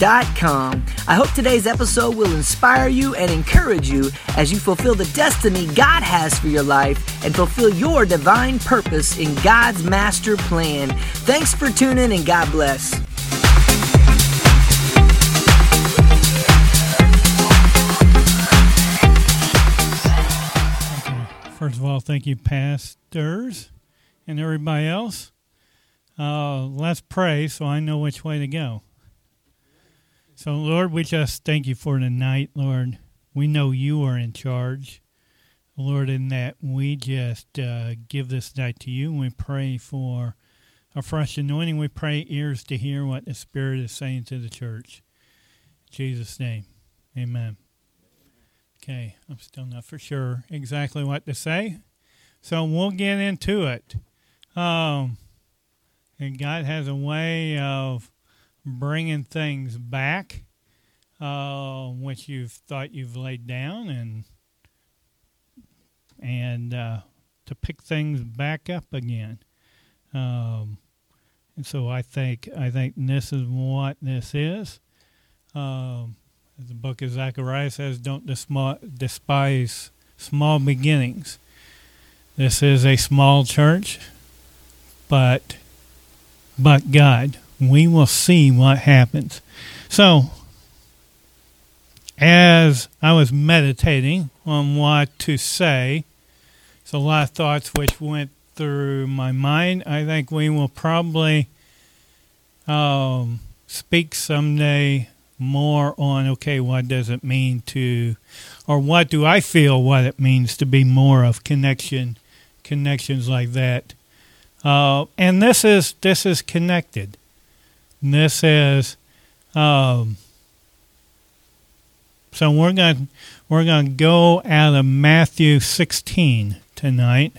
I hope today's episode will inspire you and encourage you as you fulfill the destiny God has for your life and fulfill your divine purpose in God's master plan. Thanks for tuning in and God bless. First of all, thank you, pastors and everybody else. Uh, let's pray so I know which way to go. So, Lord, we just thank you for tonight, Lord. We know you are in charge. Lord, in that we just uh, give this night to you. We pray for a fresh anointing. We pray ears to hear what the Spirit is saying to the church. In Jesus' name, amen. Okay, I'm still not for sure exactly what to say. So we'll get into it. Um, and God has a way of bringing things back, uh, which you've thought you've laid down, and and uh, to pick things back up again. Um, and so I think I think this is what this is. Um, the book of Zechariah says, "Don't despise small beginnings." This is a small church, but but God we will see what happens. So, as I was meditating on what to say, so a lot of thoughts which went through my mind. I think we will probably um, speak someday more on okay, what does it mean to, or what do I feel what it means to be more of connection, connections like that. Uh, and this is this is connected. This is, um, so we're going we're going to go out of Matthew 16 tonight.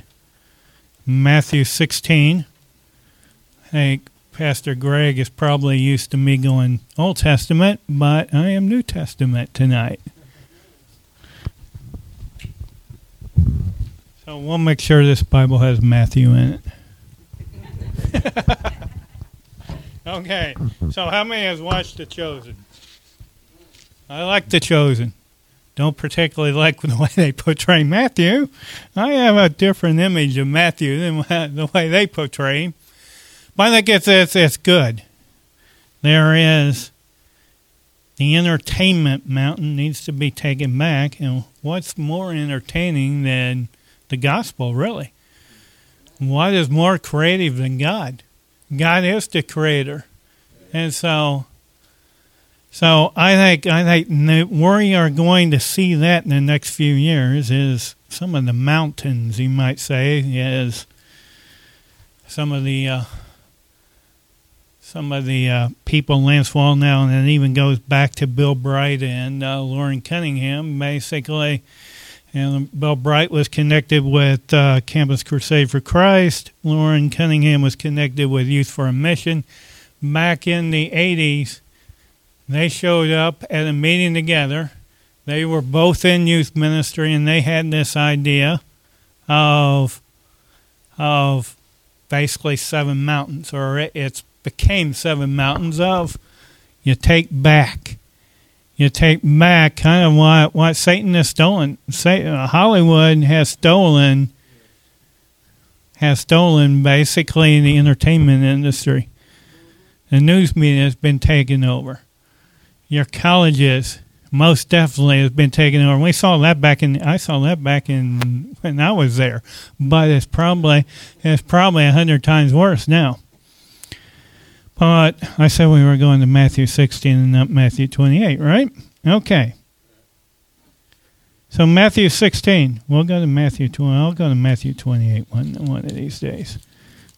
Matthew 16. Hey, Pastor Greg is probably used to me going Old Testament, but I am New Testament tonight. So we'll make sure this Bible has Matthew in it. Okay, so how many has watched The Chosen? I like The Chosen. Don't particularly like the way they portray Matthew. I have a different image of Matthew than the way they portray him. But I think it's, it's, it's good. There is the entertainment mountain needs to be taken back. And what's more entertaining than the gospel, really? What is more creative than God? God is the creator, and so so I think I think where we are going to see that in the next few years. Is some of the mountains you might say is some of the uh, some of the uh, people Lance Wallnau, and it even goes back to Bill Bright and uh, Loren Cunningham, basically and Bill Bright was connected with uh, Campus Crusade for Christ. Loren Cunningham was connected with Youth for a Mission. Back in the 80s, they showed up at a meeting together. They were both in youth ministry, and they had this idea of of basically seven mountains, or it, it became seven mountains of you take back you take back kind of what what Satan has stolen. Satan, uh, Hollywood has stolen has stolen basically the entertainment industry. The news media has been taken over. Your colleges most definitely has been taken over. We saw that back in I saw that back in when I was there, but it's probably it's probably a hundred times worse now. But I said we were going to Matthew 16 and not Matthew 28, right? Okay. So Matthew 16. We'll go to Matthew 20. I'll go to Matthew 28 one, one of these days.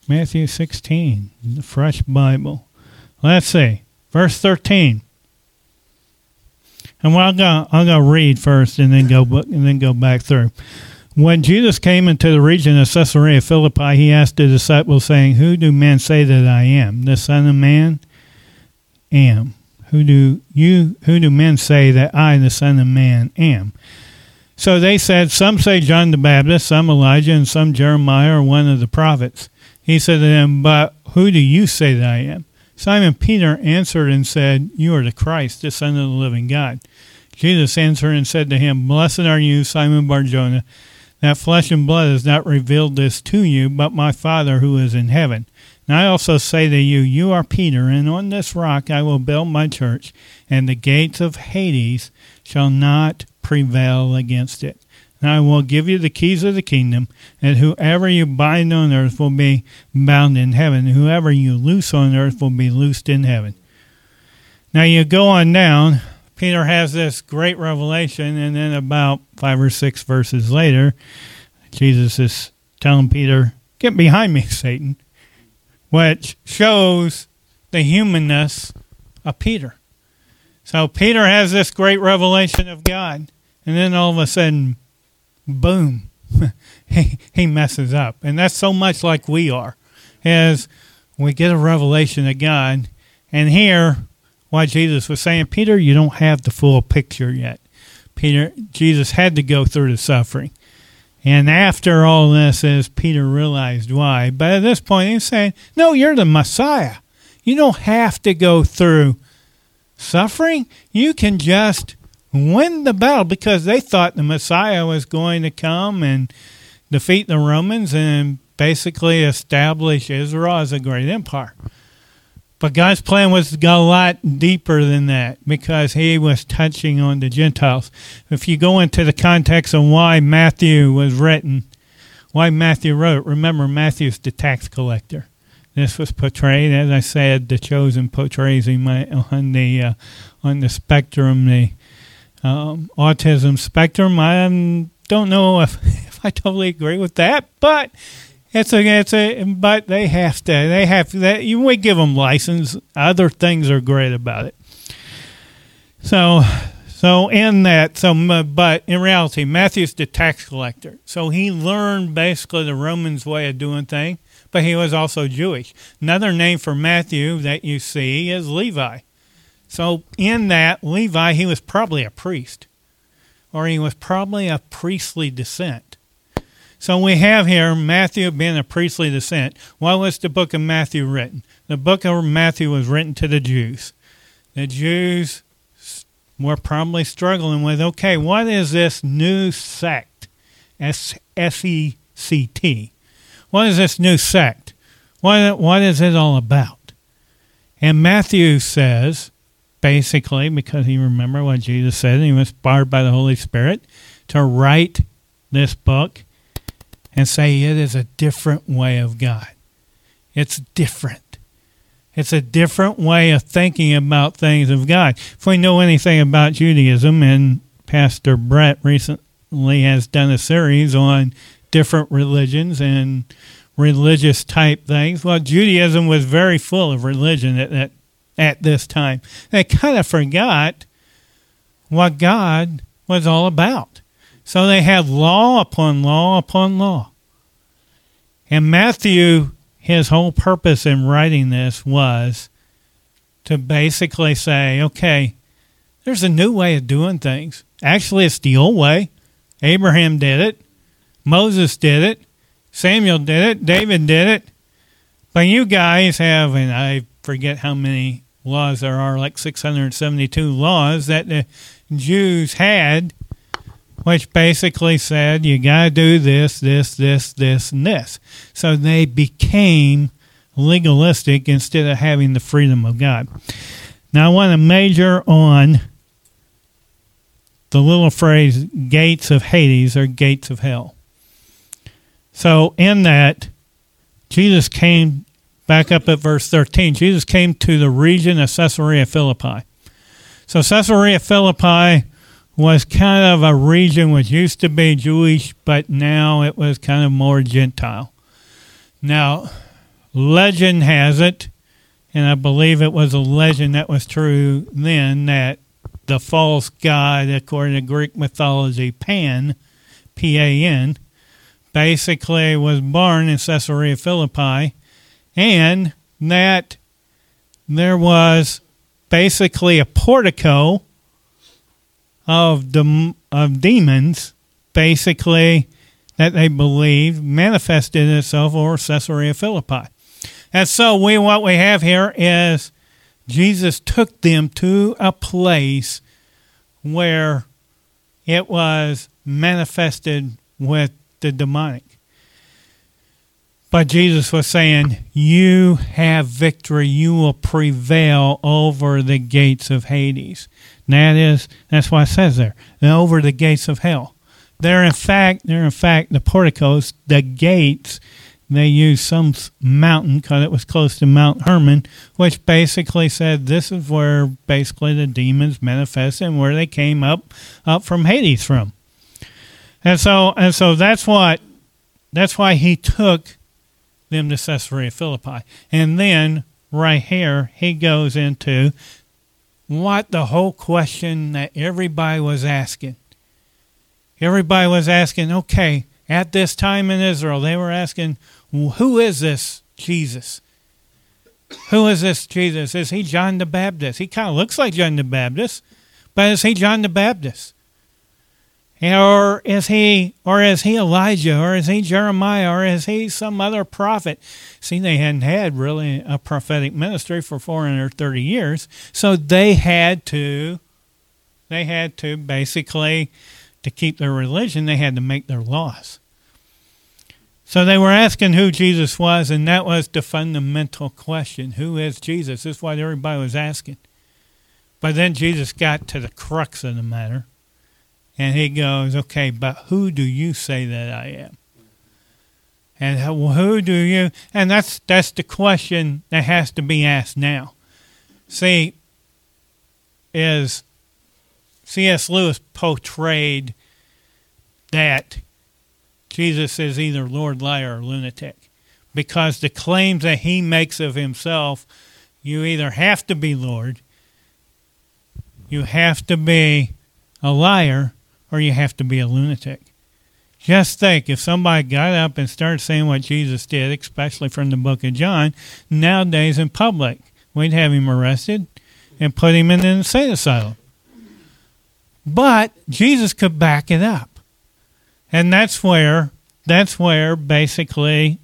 Matthew 16, the fresh Bible. Let's see. Verse 13. And well, I'll go, I'll go read first and then go and then go back through. When Jesus came into the region of Caesarea Philippi, he asked the disciples, saying, Who do men say that I am? The Son of Man am. Who do you who do men say that I, the Son of Man, am? So they said, Some say John the Baptist, some Elijah, and some Jeremiah or one of the prophets. He said to them, But who do you say that I am? Simon Peter answered and said, You are the Christ, the Son of the living God. Jesus answered and said to him, Blessed are you, Simon Barjona that flesh and blood has not revealed this to you, but my Father who is in heaven. And I also say to you, you are Peter, and on this rock I will build my church, and the gates of Hades shall not prevail against it. And I will give you the keys of the kingdom, and whoever you bind on earth will be bound in heaven, and whoever you loose on earth will be loosed in heaven. Now you go on down Peter has this great revelation, and then about five or six verses later, Jesus is telling Peter, Get behind me, Satan, which shows the humanness of Peter. So Peter has this great revelation of God, and then all of a sudden, boom, he, he messes up. And that's so much like we are, as we get a revelation of God, and here why Jesus was saying, Peter, you don't have the full picture yet. Peter, Jesus had to go through the suffering. And after all this, as Peter realized why, but at this point he's saying, No, you're the Messiah. You don't have to go through suffering. You can just win the battle because they thought the Messiah was going to come and defeat the Romans and basically establish Israel as a great empire. But God's plan was to go a lot deeper than that because he was touching on the Gentiles. If you go into the context of why Matthew was written, why Matthew wrote, remember Matthew's the tax collector. This was portrayed, as I said, the chosen portrays him on the uh, on the spectrum, the um, autism spectrum. I don't know if, if I totally agree with that, but it's a, it's a, but they have to, they have that. You we give them license. Other things are great about it. So, so in that, so but in reality, Matthew's the tax collector. So he learned basically the Romans' way of doing things, but he was also Jewish. Another name for Matthew that you see is Levi. So in that Levi, he was probably a priest, or he was probably a priestly descent. So we have here Matthew being a priestly descent. Why was the book of Matthew written? The book of Matthew was written to the Jews. The Jews were probably struggling with okay, what is this new sect? S E C T. What is this new sect? What, what is it all about? And Matthew says, basically, because he remembered what Jesus said, and he was inspired by the Holy Spirit to write this book and say it is a different way of God. It's different. It's a different way of thinking about things of God. If we know anything about Judaism, and Pastor Brett recently has done a series on different religions and religious type things. Well, Judaism was very full of religion at at this time. They kind of forgot what God was all about. So they have law upon law upon law. And Matthew, his whole purpose in writing this was to basically say, okay, there's a new way of doing things. Actually, it's the old way. Abraham did it, Moses did it, Samuel did it, David did it. But you guys have, and I forget how many laws there are, like 672 laws that the Jews had which basically said you got to do this, this, this, this, and this. So they became legalistic instead of having the freedom of God. Now I want to major on the little phrase gates of Hades or gates of hell. So in that, Jesus came back up at verse 13. Jesus came to the region of Caesarea Philippi. So Caesarea Philippi was kind of a region which used to be Jewish, but now it was kind of more Gentile. Now, legend has it, and I believe it was a legend that was true then, that the false god, according to Greek mythology, Pan, P A N, basically was born in Caesarea Philippi, and that there was basically a portico of the of demons, basically that they believe manifested itself over Caesarea Philippi. And so we what we have here is Jesus took them to a place where it was manifested with the demonic. But Jesus was saying, You have victory. You will prevail over the gates of Hades. And that is, that's what it says there. And Over the gates of hell. They're in fact, they're in fact the porticos, the gates. They used some mountain because it was close to Mount Hermon, which basically said this is where basically the demons manifested and where they came up up from Hades from. And so and so that's what that's why he took them to Caesarea Philippi. And then right here he goes into what the whole question that everybody was asking. Everybody was asking, okay, at this time in Israel, they were asking, who is this Jesus? Who is this Jesus? Is he John the Baptist? He kind of looks like John the Baptist, but is he John the Baptist? Or is he or is he Elijah or is he Jeremiah or is he some other prophet? See, they hadn't had really a prophetic ministry for 430 years, so they had to they had to basically to keep their religion, they had to make their laws. So they were asking who Jesus was, and that was the fundamental question. Who is Jesus? This is what everybody was asking. But then Jesus got to the crux of the matter. And he goes, okay, but who do you say that I am? And who do you? And that's that's the question that has to be asked now. See, is C.S. Lewis portrayed that Jesus is either Lord liar or lunatic, because the claims that he makes of himself, you either have to be Lord, you have to be a liar, or you have to be a lunatic. Just think if somebody got up and started saying what Jesus did, especially from the book of John, nowadays in public, we'd have him arrested and put him in an insane asylum. But Jesus could back it up. And that's where that's where basically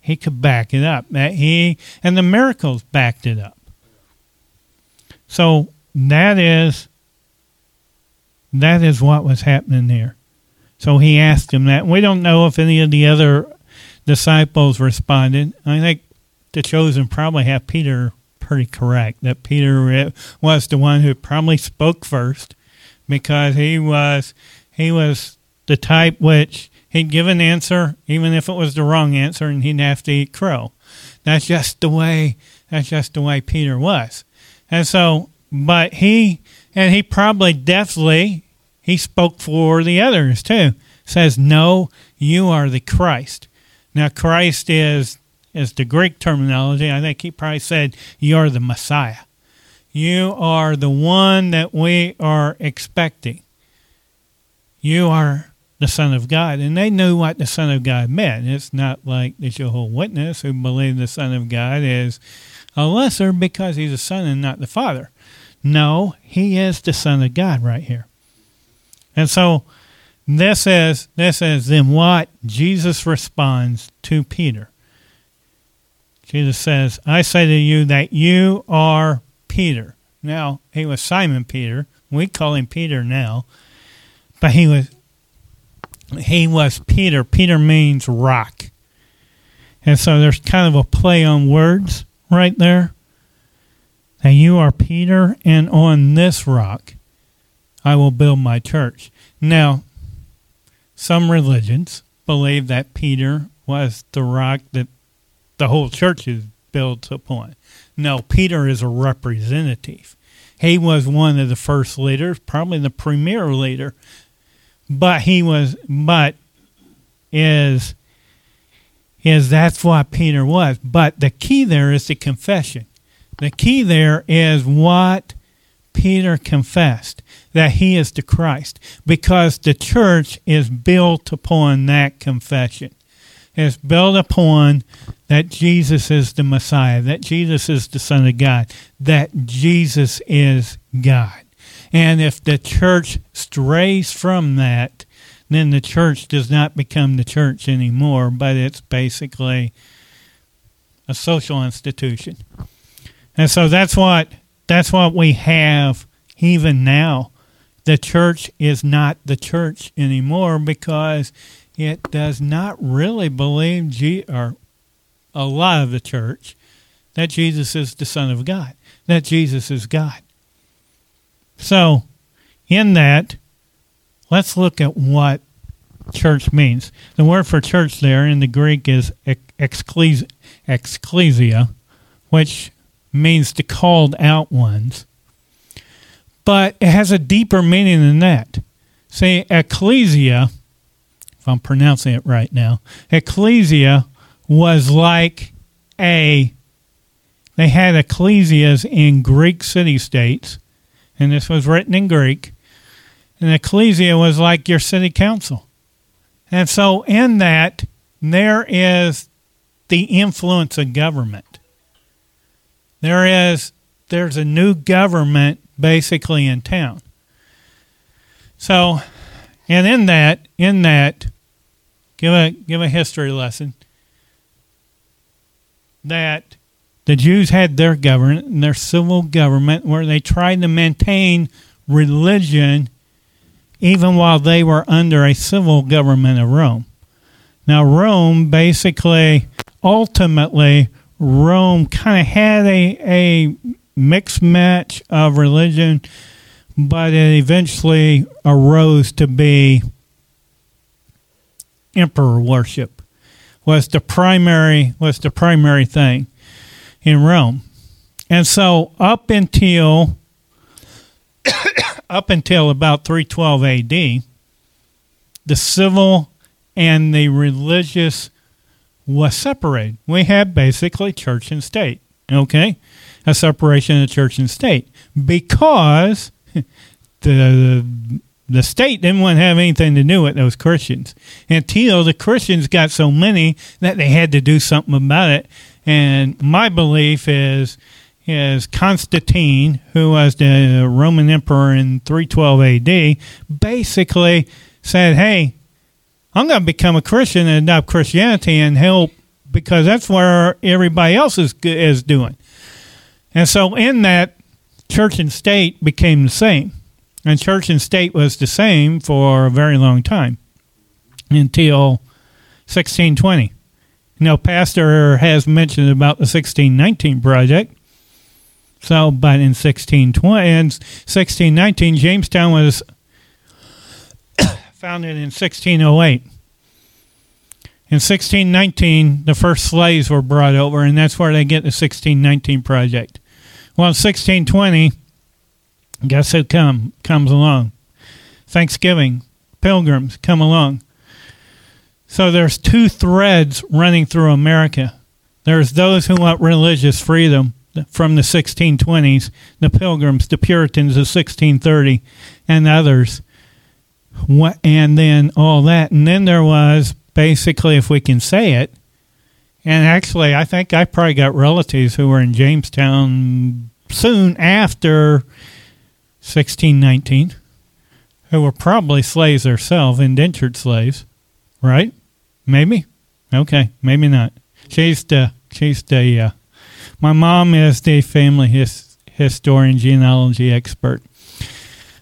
he could back it up. That he and the miracles backed it up. So that is that is what was happening there. So he asked him that. We don't know if any of the other disciples responded. I think the chosen probably have Peter pretty correct that Peter was the one who probably spoke first because he was he was the type which he'd give an answer even if it was the wrong answer and he'd have to eat crow. That's just the way that's just the way Peter was. And so but he and he probably definitely he spoke for the others too. Says, No, you are the Christ. Now Christ is is the Greek terminology. I think he probably said, You are the Messiah. You are the one that we are expecting. You are the Son of God. And they knew what the Son of God meant. It's not like the Jehovah Witness who believe the Son of God is a lesser because he's a son and not the Father. No, he is the Son of God right here. And so this is this is then what Jesus responds to Peter. Jesus says, I say to you that you are Peter. Now, he was Simon Peter. We call him Peter now. But he was he was Peter. Peter means rock. And so there's kind of a play on words right there. That you are Peter, and on this rock I will build my church. Now, some religions believe that Peter was the rock that the whole church is built upon. No, Peter is a representative. He was one of the first leaders, probably the premier leader, but he was, but is, is that's what Peter was. But the key there is the confession. The key there is what Peter confessed that he is the Christ because the church is built upon that confession. It's built upon that Jesus is the Messiah, that Jesus is the Son of God, that Jesus is God. And if the church strays from that, then the church does not become the church anymore, but it's basically a social institution. And so that's what that's what we have even now. The church is not the church anymore because it does not really believe or a lot of the church that Jesus is the son of God, that Jesus is God. So, in that, let's look at what church means. The word for church there in the Greek is ecclesia, which means the called out ones. But it has a deeper meaning than that. See, ecclesia, if I'm pronouncing it right now, ecclesia was like a, they had ecclesias in Greek city states, and this was written in Greek. And ecclesia was like your city council. And so, in that, there is the influence of government. There is there's a new government basically in town. So, and in that, in that, give a give a history lesson. That the Jews had their government, and their civil government, where they tried to maintain religion even while they were under a civil government of Rome. Now, Rome basically, ultimately, Rome kind of had a, a mixed match of religion, but it eventually arose to be emperor worship was the primary was the primary thing in Rome. And so up until up until about 312 AD, the civil and the religious was separated. We had basically church and state, okay? A separation of church and state because the the state didn't want to have anything to do with those Christians until the Christians got so many that they had to do something about it. And my belief is is Constantine, who was the Roman emperor in 312 AD, basically said, "Hey, I'm going to become a Christian and adopt Christianity and help because that's where everybody else is is doing." And so, in that, church and state became the same, and church and state was the same for a very long time until 1620. Now, Pastor has mentioned about the 1619 project so, but in 1620 and 1619, Jamestown was founded in 1608. In 1619, the first slaves were brought over, and that's where they get the 1619 project. Well, in 1620, guess who come comes along? Thanksgiving, pilgrims come along. So there's two threads running through America. There's those who want religious freedom, from the 1620s, the Pilgrims, the Puritans of 1630, and others. What, and then all that. And then there was basically, if we can say it, and actually, I think I probably got relatives who were in Jamestown soon after 1619 who were probably slaves themselves, indentured slaves, right? Maybe. Okay, maybe not. She's the she's the uh, my mom is the family his, historian, genealogy expert.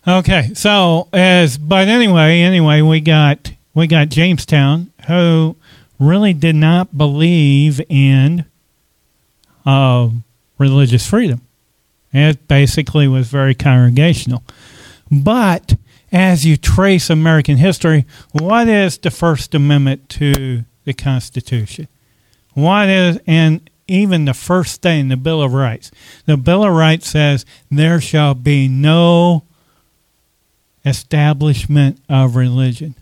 Okay, so as but anyway, anyway, we got we got Jamestown who really did not believe in uh, religious freedom. It basically was very congregational. But as you trace American history, what is the First Amendment to the Constitution? What is and even the first thing, the Bill of Rights. The Bill of Rights says there shall be no establishment of religion.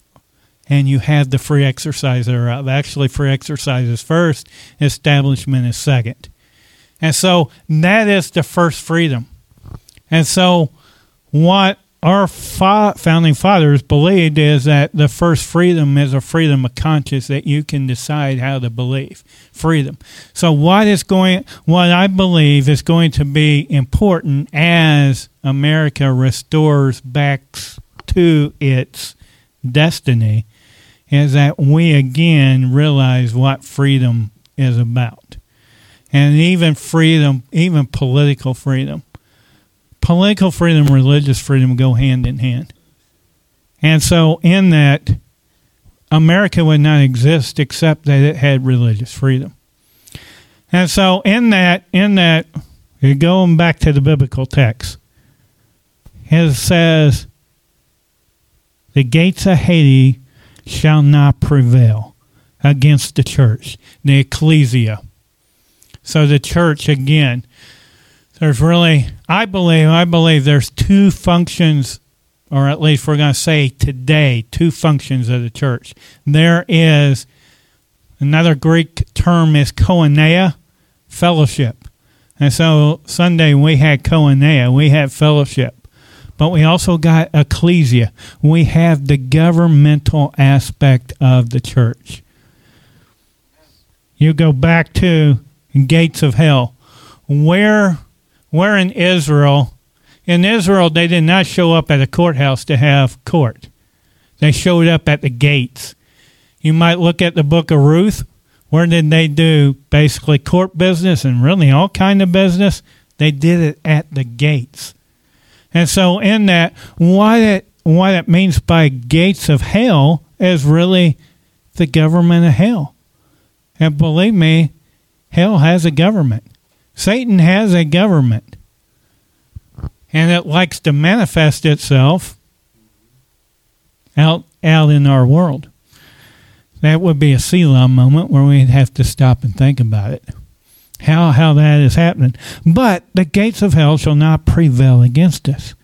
And you have the free exercise thereof. Actually, free exercise is first, establishment is second. And so that is the first freedom. And so what our fa- founding fathers believed is that the first freedom is a freedom of conscience that you can decide how to believe. Freedom. So what is going what i believe is going to be important as america restores back to its destiny is that we again realize what freedom is about. And even freedom even political freedom political freedom and religious freedom go hand in hand. And so, in that, America would not exist except that it had religious freedom. And so, in that, in that, going back to the biblical text, it says, "The gates of Hades shall not prevail against the church, the ecclesia." So, the church again there's really, I believe, I believe there's two functions, or at least we're going to say today, two functions of the church. There is another Greek term is koinonia, fellowship. And so Sunday we had koinonia, we had fellowship. But we also got ecclesia. We have the governmental aspect of the church. You go back to gates of hell. Where where in Israel, in Israel, they did not show up at a courthouse to have court. They showed up at the gates. You might look at the book of Ruth. Where did they do basically court business and really all kind of business? They did it at the gates. And so in that, what it what it means by gates of hell is really the government of hell. And believe me, hell has a government. Satan has a government, and it likes to manifest itself out out in our world. That would be a Selah moment where we'd have to stop and think about it. How how that is happening. But the gates of hell shall not prevail against us.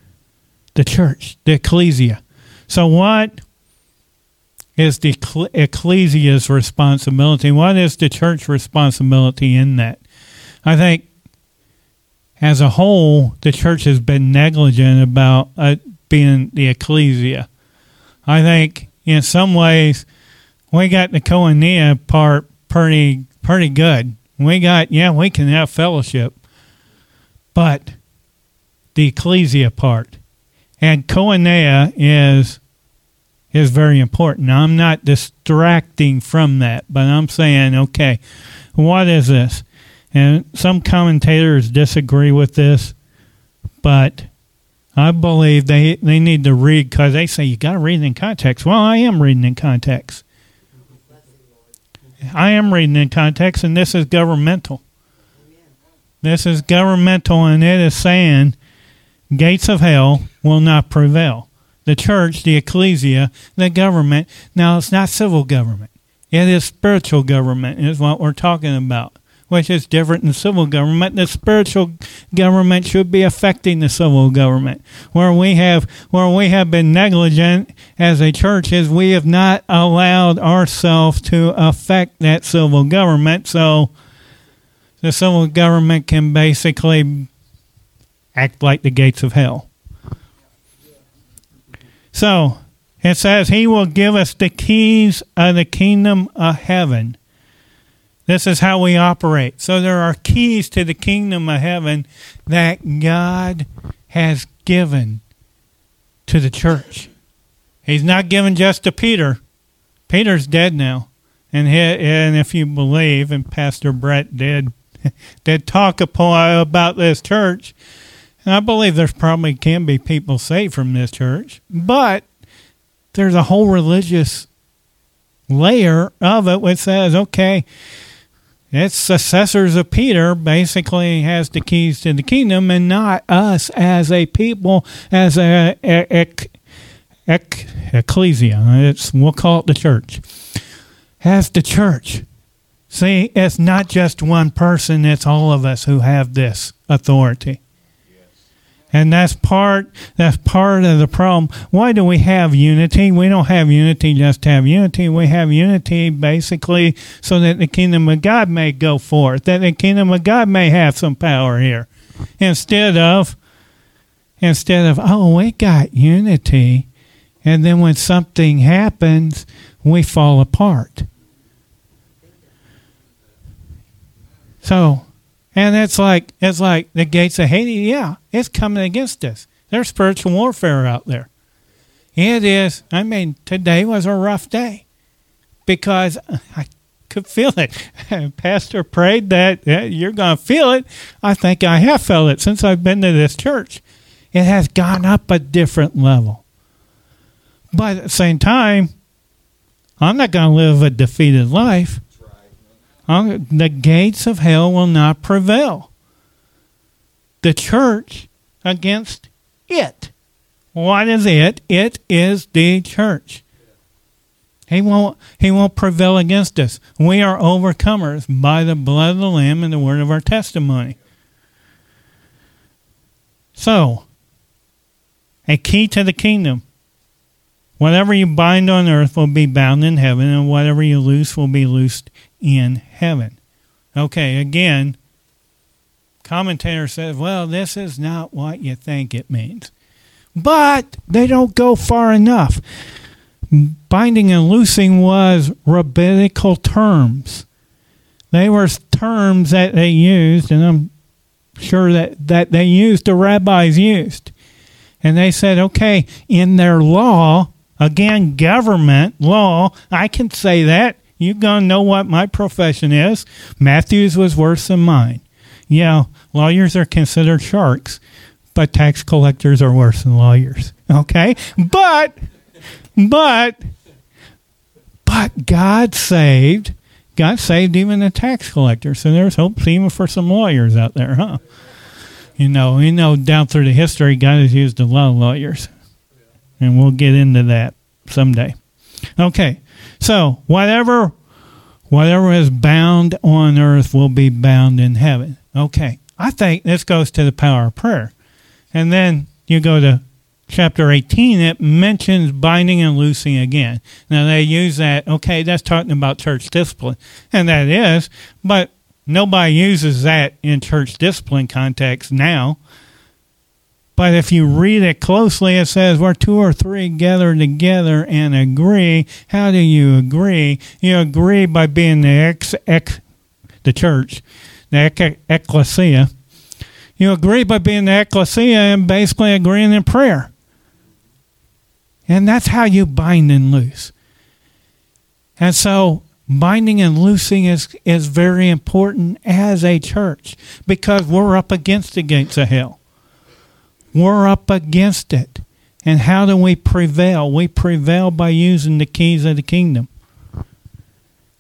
The church, the ecclesia. So what is the ecclesia's responsibility? What is the church responsibility in that? I think as a whole, the church has been negligent about uh, being the ecclesia. I think in some ways we got the koinonia part pretty pretty good. We got yeah, we can have fellowship, but the ecclesia part and koinonia is is very important. Now, I'm not distracting from that, but I'm saying, okay, what is this? And some commentators disagree with this, but I believe they, they need to read because they say you got to read in context. Well, I am reading in context. I am reading in context, and this is governmental. This is governmental, and it is saying gates of hell will not prevail. The church, the ecclesia, the government. Now, it's not civil government, it is spiritual government, is what we're talking about which is different than civil government. The spiritual government should be affecting the civil government. Where we have where we have been negligent as a church is we have not allowed ourselves to affect that civil government. So the civil government can basically act like the gates of hell. So it says he will give us the keys of the kingdom of heaven. This is how we operate. So there are keys to the kingdom of heaven that God has given to the church. He's not given just to Peter. Peter's dead now. And he, and if you believe, and Pastor Brett did did talk about this church, and I believe there's probably can be people saved from this church, but there's a whole religious layer of it which says, okay, its successors of Peter basically has the keys to the kingdom and not us as a people, as a, ecclesia. It's, we'll call it the church. As the church. See, it's not just one person, it's all of us who have this authority. And that's part that's part of the problem. Why do we have unity? We don't have unity just to have unity. We have unity basically so that the kingdom of God may go forth, that the kingdom of God may have some power here. Instead of instead of, oh, we got unity. And then when something happens, we fall apart. So, and it's like it's like the gates of Haiti. Yeah, it's coming against us. There's spiritual warfare out there. It is. I mean, today was a rough day because I could feel it. Pastor prayed that you're going to feel it. I think I have felt it since I've been to this church. It has gone up a different level. But at the same time, I'm not going to live a defeated life. The gates of hell will not prevail. The church against it. What is it? It is the church. He won't he won't prevail against us. We are overcomers by the blood of the Lamb and the word of our testimony. So, a key to the kingdom. Whatever you bind on earth will be bound in heaven, and whatever you loose will be loosed in heaven. Okay, again, commentator says, well, this is not what you think it means. But they don't go far enough. Binding and loosing was rabbinical terms. They were terms that they used, and I'm sure that, that they used, the rabbis used. And they said, okay, in their law, again, government law, I can say that. You're going to know what my profession is. Matthews was worse than mine. Yeah, lawyers are considered sharks, but tax collectors are worse than lawyers. Okay? But, but, but God saved. God saved even the tax collector. So there's hope even for some lawyers out there, huh? You know, you know, down through the history, God has used a lot of lawyers. And we'll get into that someday. Okay. So whatever whatever is bound on earth will be bound in heaven. Okay. I think this goes to the power of prayer. And then you go to chapter 18, it mentions binding and loosing again. Now they use that, okay, that's talking about church discipline. And that is, but nobody uses that in church discipline context now. But if you read it closely, it says, where two or three gather together and agree. How do you agree? You agree by being the ex, ex the church, the ecclesia. You agree by being the ecclesia and basically agreeing in prayer. And that's how you bind and loose. And so binding and loosing is, is very important as a church because we're up against the gates of hell. We're up against it. And how do we prevail? We prevail by using the keys of the kingdom.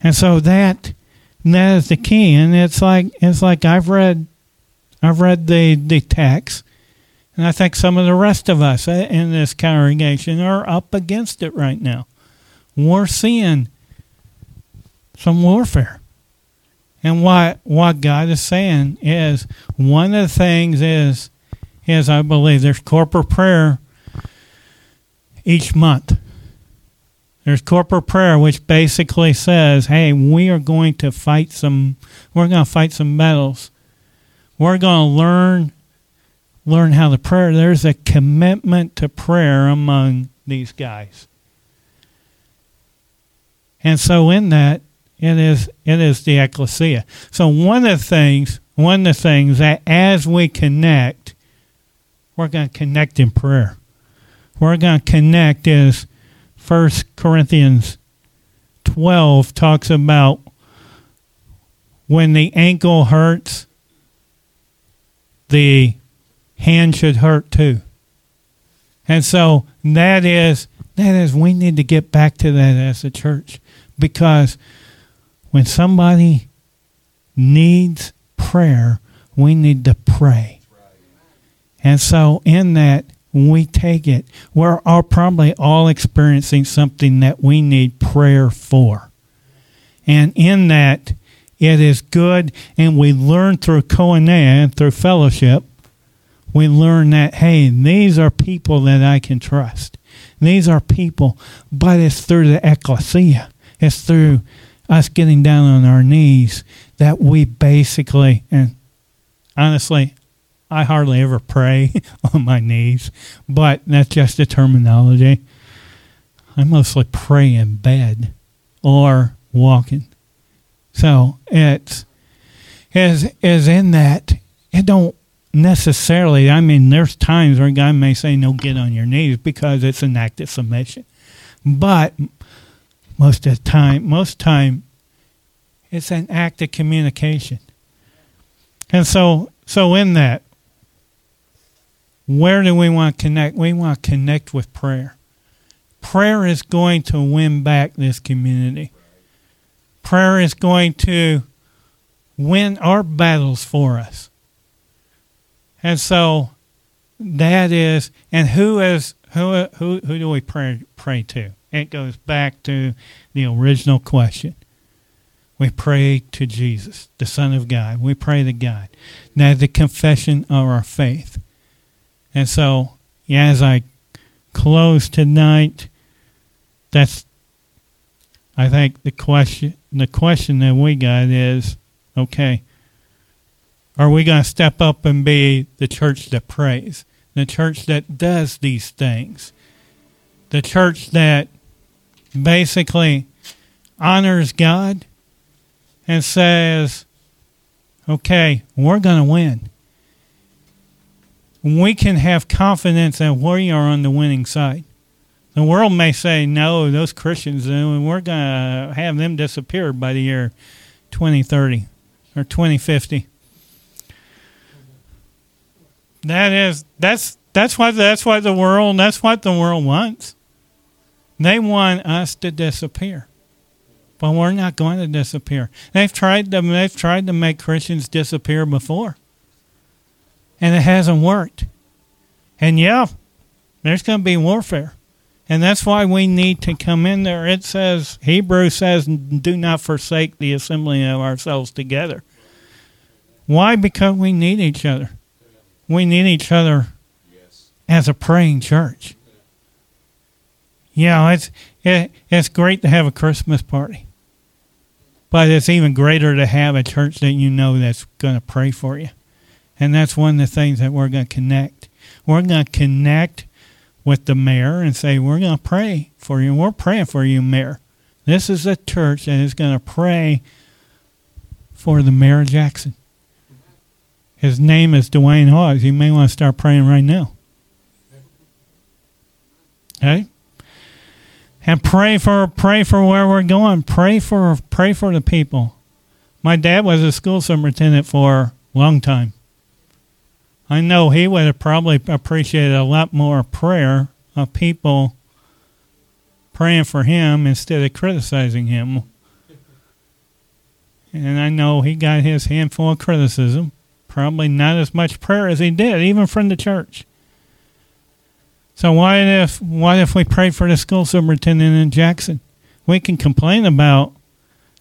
And so that that is the key. And it's like it's like I've read I've read the, the text and I think some of the rest of us uh, in this congregation are up against it right now. We're seeing some warfare. And what what God is saying is one of the things is is I believe there's corporate prayer each month. There's corporate prayer, which basically says, hey, we are going to fight some, we're going to fight some battles. We're going to learn, learn how to pray. There's a commitment to prayer among these guys. And so in that, it is, it is the ecclesia. So one of the things, one of the things that as we connect, we're going to connect in prayer. We're going to connect as First Corinthians 12 talks about when the ankle hurts, the hand should hurt too. And so that is that is we need to get back to that as a church because when somebody needs prayer, we need to pray. And so, in that, we take it. We're all probably all experiencing something that we need prayer for. And in that, it is good, and we learn through koinonia and through fellowship. We learn that, hey, these are people that I can trust. These are people, but it's through the ecclesia. It's through us getting down on our knees that we basically, and honestly, I hardly ever pray on my knees, but that's just a terminology. I mostly pray in bed or walking. So it's is is in that it don't necessarily I mean there's times where God may say no get on your knees because it's an act of submission. But most of the time most time it's an act of communication. And so so in that where do we want to connect? We want to connect with prayer. Prayer is going to win back this community. Prayer is going to win our battles for us. And so that is and who is who who who do we pray pray to? It goes back to the original question. We pray to Jesus, the Son of God. We pray to God. Now the confession of our faith. And so, as I close tonight, that's I think the question the question that we got is okay, are we going to step up and be the church that prays, the church that does these things, the church that basically honors God and says, okay, we're going to win we can have confidence that we are on the winning side. The world may say, no, those Christians, uh, we're going to have them disappear by the year 2030 or 2050. That is, that's, that's what, that's what the world, that's what the world wants. They want us to disappear. But we're not going to disappear. They've tried to, they've tried to make Christians disappear before and it hasn't worked. And yeah, there's going to be warfare. And that's why we need to come in there. It says, Hebrew says, do not forsake the assembling of ourselves together. Why? Because we need each other. We need each other as a praying church. Yeah, it's it, it's great to have a Christmas party, but it's even greater to have a church that you know that's going to pray for you. And that's one of the things that we're going to connect. We're going to connect with the mayor and say, We're going to pray for you. We're praying for you, mayor. This is a church that is going to pray for the mayor Jackson. His name is Dwayne Hawes. You may want to start praying right now. Okay? And pray for pray for where we're going. Pray for pray for the people. My dad was a school superintendent for a long time. I know he would have probably appreciated a lot more prayer of people praying for him instead of criticizing him. And I know he got his handful of criticism, probably not as much prayer as he did, even from the church. So why if what if we prayed for the school superintendent in Jackson? We can complain about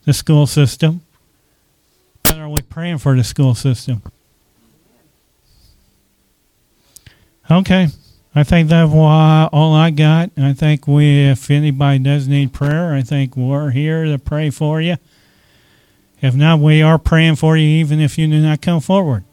the school system, but are we praying for the school system? Okay. I think that's all I got. I think we, if anybody does need prayer, I think we're here to pray for you. If not, we are praying for you even if you do not come forward.